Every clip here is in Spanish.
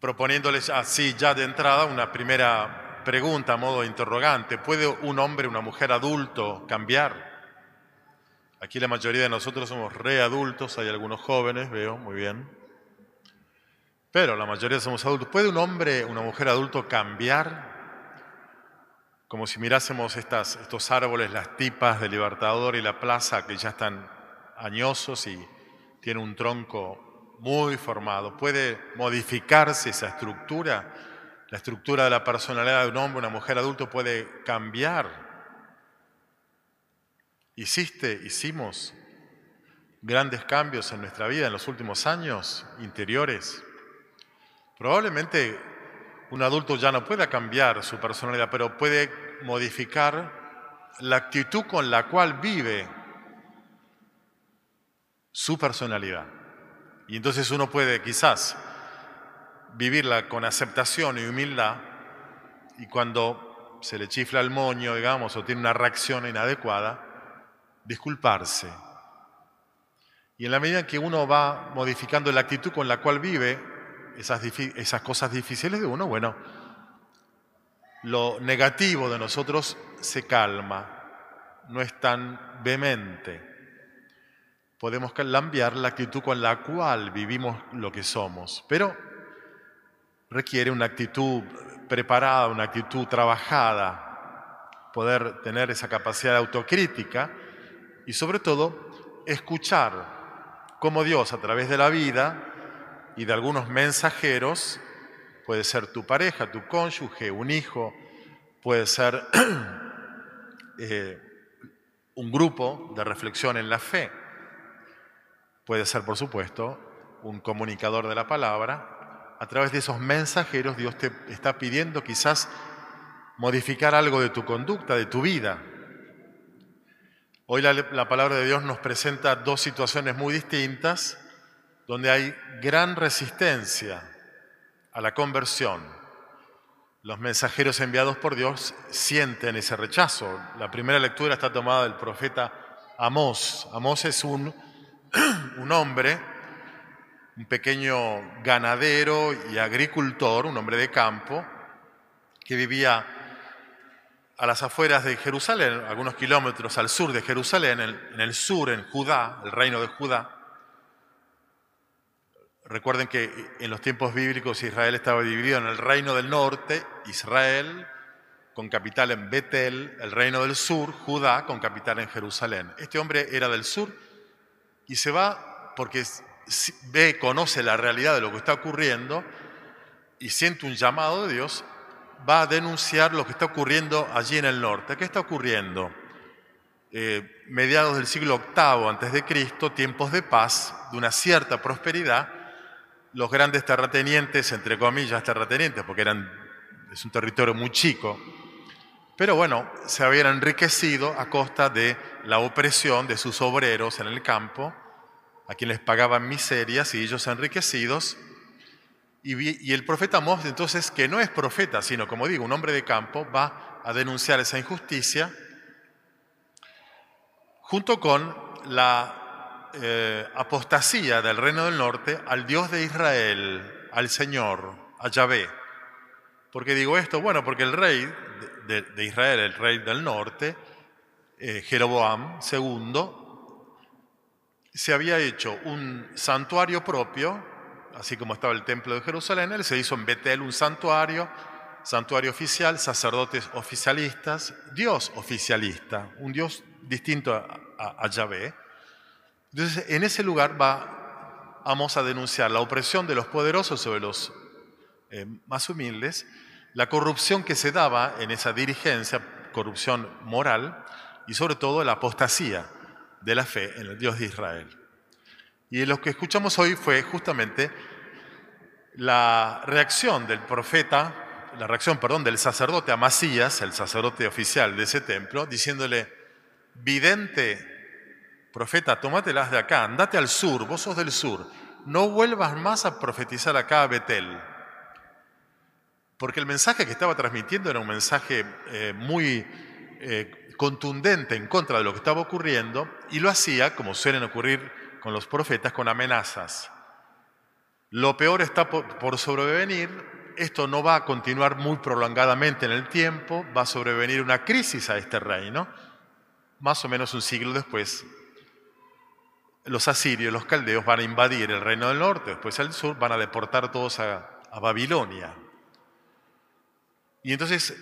proponiéndoles así ya de entrada una primera pregunta a modo interrogante. ¿Puede un hombre, una mujer adulto cambiar? Aquí la mayoría de nosotros somos readultos, hay algunos jóvenes, veo, muy bien. Pero la mayoría somos adultos. ¿Puede un hombre, una mujer adulto cambiar? Como si mirásemos estos árboles, las tipas del Libertador y la plaza que ya están añosos y tienen un tronco muy formado. ¿Puede modificarse esa estructura? La estructura de la personalidad de un hombre, una mujer adulto puede cambiar. Hiciste, hicimos grandes cambios en nuestra vida en los últimos años interiores. Probablemente un adulto ya no pueda cambiar su personalidad, pero puede modificar la actitud con la cual vive su personalidad. Y entonces uno puede quizás vivirla con aceptación y humildad y cuando se le chifla el moño, digamos, o tiene una reacción inadecuada, disculparse. Y en la medida en que uno va modificando la actitud con la cual vive, esas, esas cosas difíciles de uno, bueno, lo negativo de nosotros se calma, no es tan vehemente. Podemos cambiar la actitud con la cual vivimos lo que somos, pero requiere una actitud preparada, una actitud trabajada, poder tener esa capacidad de autocrítica y sobre todo escuchar cómo Dios a través de la vida y de algunos mensajeros, puede ser tu pareja, tu cónyuge, un hijo, puede ser eh, un grupo de reflexión en la fe, puede ser, por supuesto, un comunicador de la palabra. A través de esos mensajeros Dios te está pidiendo quizás modificar algo de tu conducta, de tu vida. Hoy la, la palabra de Dios nos presenta dos situaciones muy distintas donde hay gran resistencia a la conversión. Los mensajeros enviados por Dios sienten ese rechazo. La primera lectura está tomada del profeta Amós. Amós es un, un hombre, un pequeño ganadero y agricultor, un hombre de campo, que vivía a las afueras de Jerusalén, algunos kilómetros al sur de Jerusalén, en el sur, en Judá, el reino de Judá. Recuerden que en los tiempos bíblicos Israel estaba dividido en el reino del norte, Israel, con capital en Betel, el reino del sur, Judá, con capital en Jerusalén. Este hombre era del sur y se va porque ve, conoce la realidad de lo que está ocurriendo y siente un llamado de Dios, va a denunciar lo que está ocurriendo allí en el norte. ¿Qué está ocurriendo? Eh, mediados del siglo VIII antes de Cristo, tiempos de paz, de una cierta prosperidad, los grandes terratenientes, entre comillas terratenientes, porque eran, es un territorio muy chico, pero bueno, se habían enriquecido a costa de la opresión de sus obreros en el campo, a quienes pagaban miserias y ellos enriquecidos. Y, y el profeta Amós, entonces, que no es profeta, sino, como digo, un hombre de campo, va a denunciar esa injusticia junto con la eh, apostasía del reino del norte al Dios de Israel, al Señor, a Yahvé. ¿Por qué digo esto? Bueno, porque el rey de, Israel, el rey del norte, eh, Jeroboam II, se había hecho un santuario propio, así como estaba el templo de Jerusalén, él se hizo en Betel un santuario, santuario oficial, sacerdotes oficialistas, Dios oficialista, un Dios distinto a, a Yahvé. Entonces, en ese lugar va, vamos a denunciar la opresión de los poderosos sobre los eh, más humildes, la corrupción que se daba en esa dirigencia, corrupción moral, y sobre todo la apostasía de la fe en el Dios de Israel. Y lo que escuchamos hoy fue justamente la reacción del profeta, la reacción, perdón, del sacerdote Amasías, el sacerdote oficial de ese templo, diciéndole, vidente profeta, tómatelas de acá, andate al sur, vos sos del sur, no vuelvas más a profetizar acá a Betel. Porque el mensaje que estaba transmitiendo era un mensaje eh, muy eh, contundente en contra de lo que estaba ocurriendo y lo hacía, como suelen ocurrir con los profetas, con amenazas. lo peor está por, sobrevenir, esto no va a continuar muy prolongadamente en el tiempo, va a sobrevenir una crisis a este reino, más o menos un siglo después. Los asirios, los caldeos van a invadir el reino del norte, después al sur, van a deportar todos a, a Babilonia. Y entonces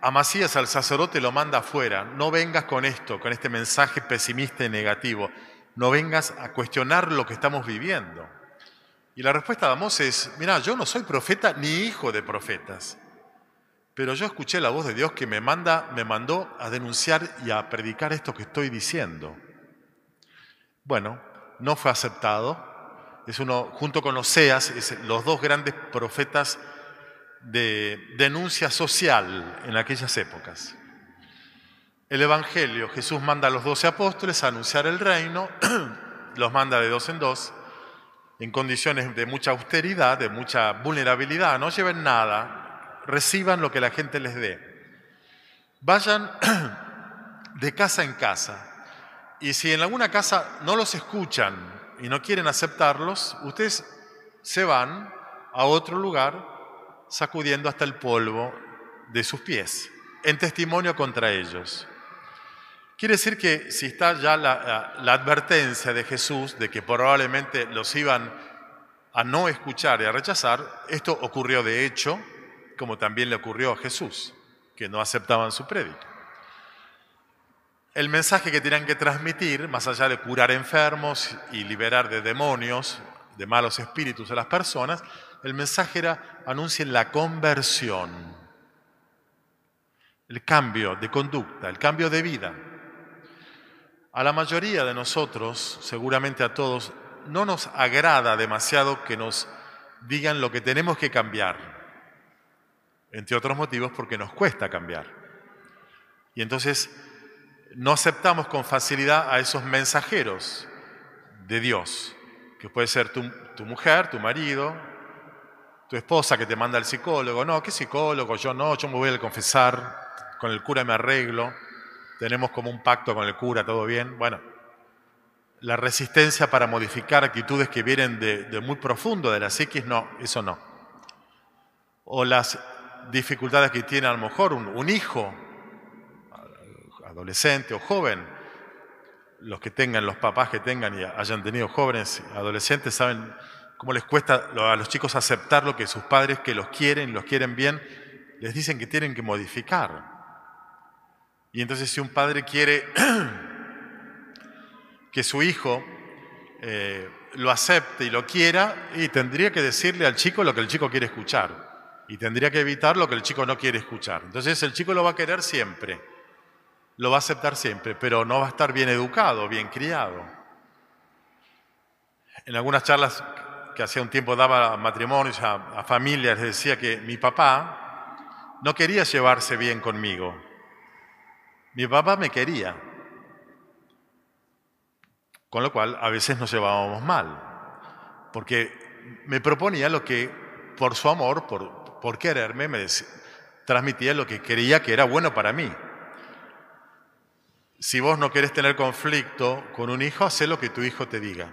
Amasías al sacerdote lo manda afuera, no vengas con esto, con este mensaje pesimista y negativo, no vengas a cuestionar lo que estamos viviendo. Y la respuesta de Amós es, mira, yo no soy profeta ni hijo de profetas, pero yo escuché la voz de Dios que me, manda, me mandó a denunciar y a predicar esto que estoy diciendo. Bueno, no fue aceptado, es uno, junto con Oseas, los dos grandes profetas de denuncia social en aquellas épocas. El Evangelio, Jesús manda a los doce apóstoles a anunciar el reino, los manda de dos en dos, en condiciones de mucha austeridad, de mucha vulnerabilidad, no lleven nada, reciban lo que la gente les dé. Vayan de casa en casa y si en alguna casa no los escuchan y no quieren aceptarlos, ustedes se van a otro lugar sacudiendo hasta el polvo de sus pies, en testimonio contra ellos. Quiere decir que si está ya la, advertencia de Jesús de que probablemente los iban a no escuchar y a rechazar, esto ocurrió de hecho, como también le ocurrió a Jesús, que no aceptaban su prédica. El mensaje que tenían que transmitir, más allá de curar enfermos y liberar de demonios, de malos espíritus a las personas, el mensaje era anuncien la conversión, el cambio de conducta, el cambio de vida. A la mayoría de nosotros, seguramente a todos, no nos agrada demasiado que nos digan lo que tenemos que cambiar, entre otros motivos porque nos cuesta cambiar. Y entonces no aceptamos con facilidad a esos mensajeros de Dios, puede ser tu, mujer, tu marido, tu esposa que te manda al psicólogo, no, ¿qué psicólogo? Yo no, yo me voy a confesar, con el cura me arreglo, tenemos como un pacto con el cura, todo bien. Bueno, la resistencia para modificar actitudes que vienen de, muy profundo de la psiquis, no, eso no. O las dificultades que tiene a lo mejor un hijo, adolescente o joven, los que tengan, los papás que tengan y hayan tenido jóvenes, adolescentes, saben cómo les cuesta a los chicos aceptar lo que sus padres que los quieren, los quieren bien, les dicen que tienen que modificar. Y entonces si un padre quiere que su hijo eh, lo acepte y lo quiera, y tendría que decirle al chico lo que el chico quiere escuchar. Y tendría que evitar lo que el chico no quiere escuchar. Entonces el chico lo va a querer siempre, lo va a aceptar siempre, pero no va a estar bien educado, bien criado. En algunas charlas que hacía un tiempo daba matrimonios, a, familias, decía que mi papá no quería llevarse bien conmigo. Mi papá me quería. Con lo cual a veces nos llevábamos mal. Porque me proponía lo que, por su amor, por, por quererme, me transmitía lo que quería que era bueno para mí. Si vos no querés tener conflicto con un hijo, haz lo que tu hijo te diga.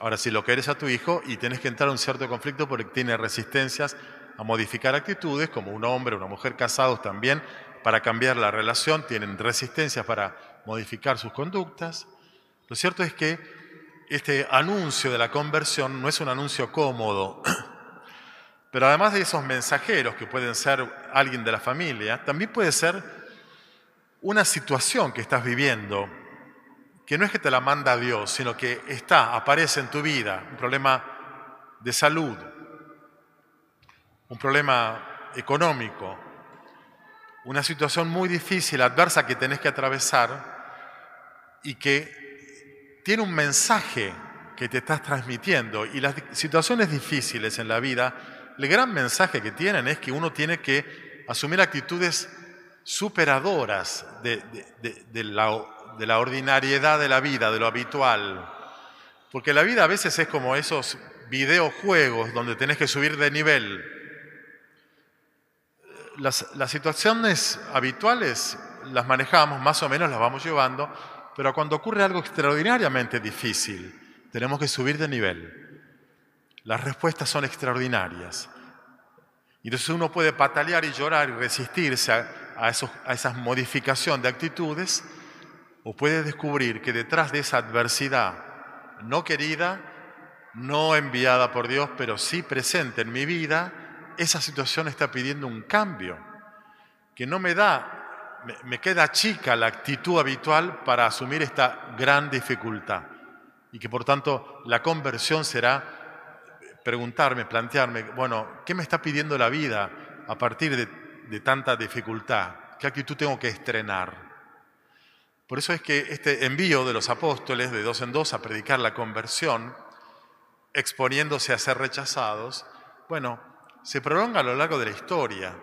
Ahora, si lo quieres a tu hijo y tienes que entrar a un cierto conflicto porque tiene resistencias a modificar actitudes, como un hombre o una mujer casados también, para cambiar la relación, tienen resistencias para modificar sus conductas. Lo cierto es que este anuncio de la conversión no es un anuncio cómodo, pero además de esos mensajeros que pueden ser alguien de la familia, también puede ser una situación que estás viviendo que no es que te la manda Dios, sino que está, aparece en tu vida, un problema de salud, un problema económico, una situación muy difícil, adversa que tenés que atravesar y que tiene un mensaje que te estás transmitiendo. Y las situaciones difíciles en la vida, el gran mensaje que tienen es que uno tiene que asumir actitudes superadoras de, la ordinariedad de la vida, de lo habitual. Porque la vida a veces es como esos videojuegos donde tenés que subir de nivel. Las, situaciones habituales las manejamos, más o menos las vamos llevando, pero cuando ocurre algo extraordinariamente difícil, tenemos que subir de nivel. las respuestas son extraordinarias. Y entonces uno puede patalear y llorar y resistirse a, esos, a esa modificación de actitudes, o puede descubrir que detrás de esa adversidad no querida, no enviada por Dios, pero sí presente en mi vida, esa situación está pidiendo un cambio, que no me da, me, queda chica la actitud habitual para asumir esta gran dificultad. Y que por tanto la conversión será preguntarme, plantearme, bueno, ¿qué me está pidiendo la vida a partir de, de tanta dificultad? ¿Qué actitud tengo que estrenar? Por eso es que este envío de los apóstoles de dos en dos a predicar la conversión, exponiéndose a ser rechazados, bueno, se prolonga a lo largo de la historia.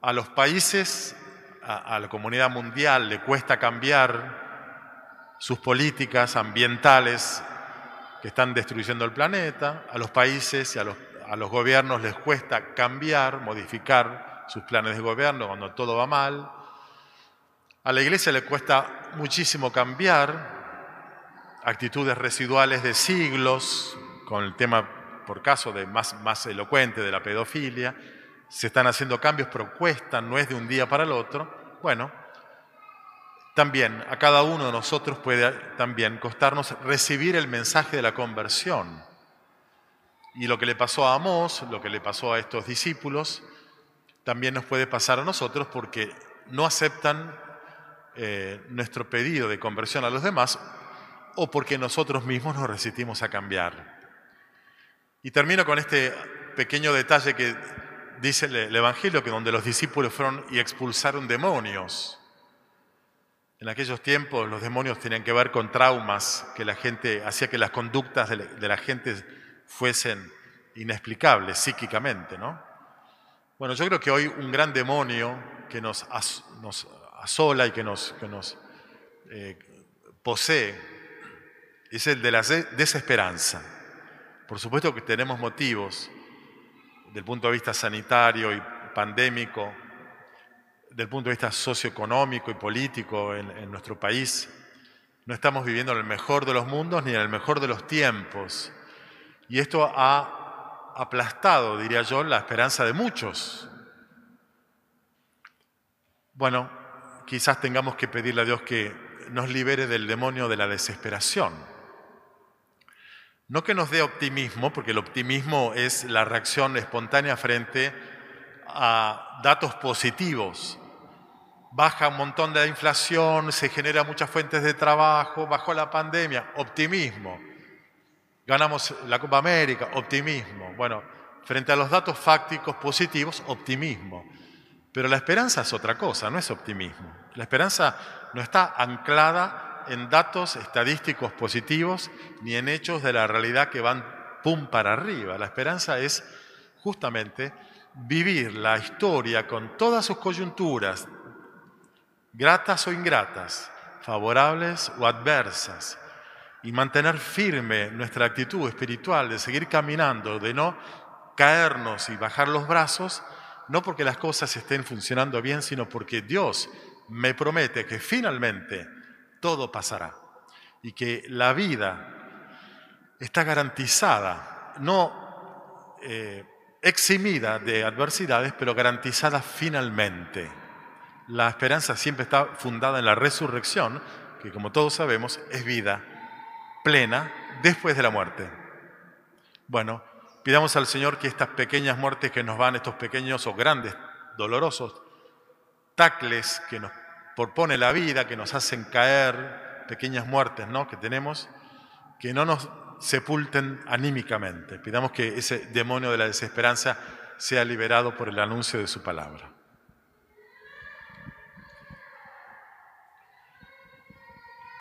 A los países, a, la comunidad mundial le cuesta cambiar sus políticas ambientales que están destruyendo el planeta, a los países y a los, a los gobiernos les cuesta cambiar, modificar sus planes de gobierno cuando todo va mal, a la iglesia le cuesta muchísimo cambiar actitudes residuales de siglos, con el tema, por caso, de más, más elocuente de la pedofilia. Se están haciendo cambios, pero cuestan, no es de un día para el otro. Bueno, también a cada uno de nosotros puede también costarnos recibir el mensaje de la conversión. Y lo que le pasó a Amós, lo que le pasó a estos discípulos, también nos puede pasar a nosotros porque no aceptan eh, nuestro pedido de conversión a los demás o porque nosotros mismos nos resistimos a cambiar. Y termino con este pequeño detalle que dice el Evangelio, que donde los discípulos fueron y expulsaron demonios. En aquellos tiempos los demonios tenían que ver con traumas que la gente hacía que las conductas de la, gente fuesen inexplicables psíquicamente, ¿no? Bueno, yo creo que hoy un gran demonio que nos, nos asola y que nos, que nos eh, posee es el de la desesperanza. Por supuesto que tenemos motivos del punto de vista sanitario y pandémico, del punto de vista socioeconómico y político en, en nuestro país. No estamos viviendo en el mejor de los mundos ni en el mejor de los tiempos. Y esto ha aplastado, diría yo, la esperanza de muchos. Bueno, quizás tengamos que pedirle a Dios que nos libere del demonio de la desesperación. No que nos dé optimismo, porque el optimismo es la reacción espontánea frente a datos positivos. Baja un montón de la inflación, se generan muchas fuentes de trabajo, bajó la pandemia, optimismo. Ganamos la Copa América, optimismo. Bueno, frente a los datos fácticos positivos, optimismo. Pero la esperanza es otra cosa, no es optimismo. La esperanza no está anclada en datos estadísticos positivos ni en hechos de la realidad que van pum para arriba. La esperanza es justamente vivir la historia con todas sus coyunturas, gratas o ingratas, favorables o adversas, y mantener firme nuestra actitud espiritual de seguir caminando, de no caernos y bajar los brazos, no porque las cosas estén funcionando bien, sino porque Dios me promete que finalmente todo pasará y que la vida está garantizada, no eh, eximida de adversidades, pero garantizada finalmente. La esperanza siempre está fundada en la resurrección, que como todos sabemos es vida plena después de la muerte. Bueno, Pidamos al Señor que estas pequeñas muertes que nos van, estos pequeños o grandes, dolorosos tacles que nos propone la vida, que nos hacen caer, pequeñas muertes ¿no? que tenemos, que no nos sepulten anímicamente. Pidamos que ese demonio de la desesperanza sea liberado por el anuncio de su palabra.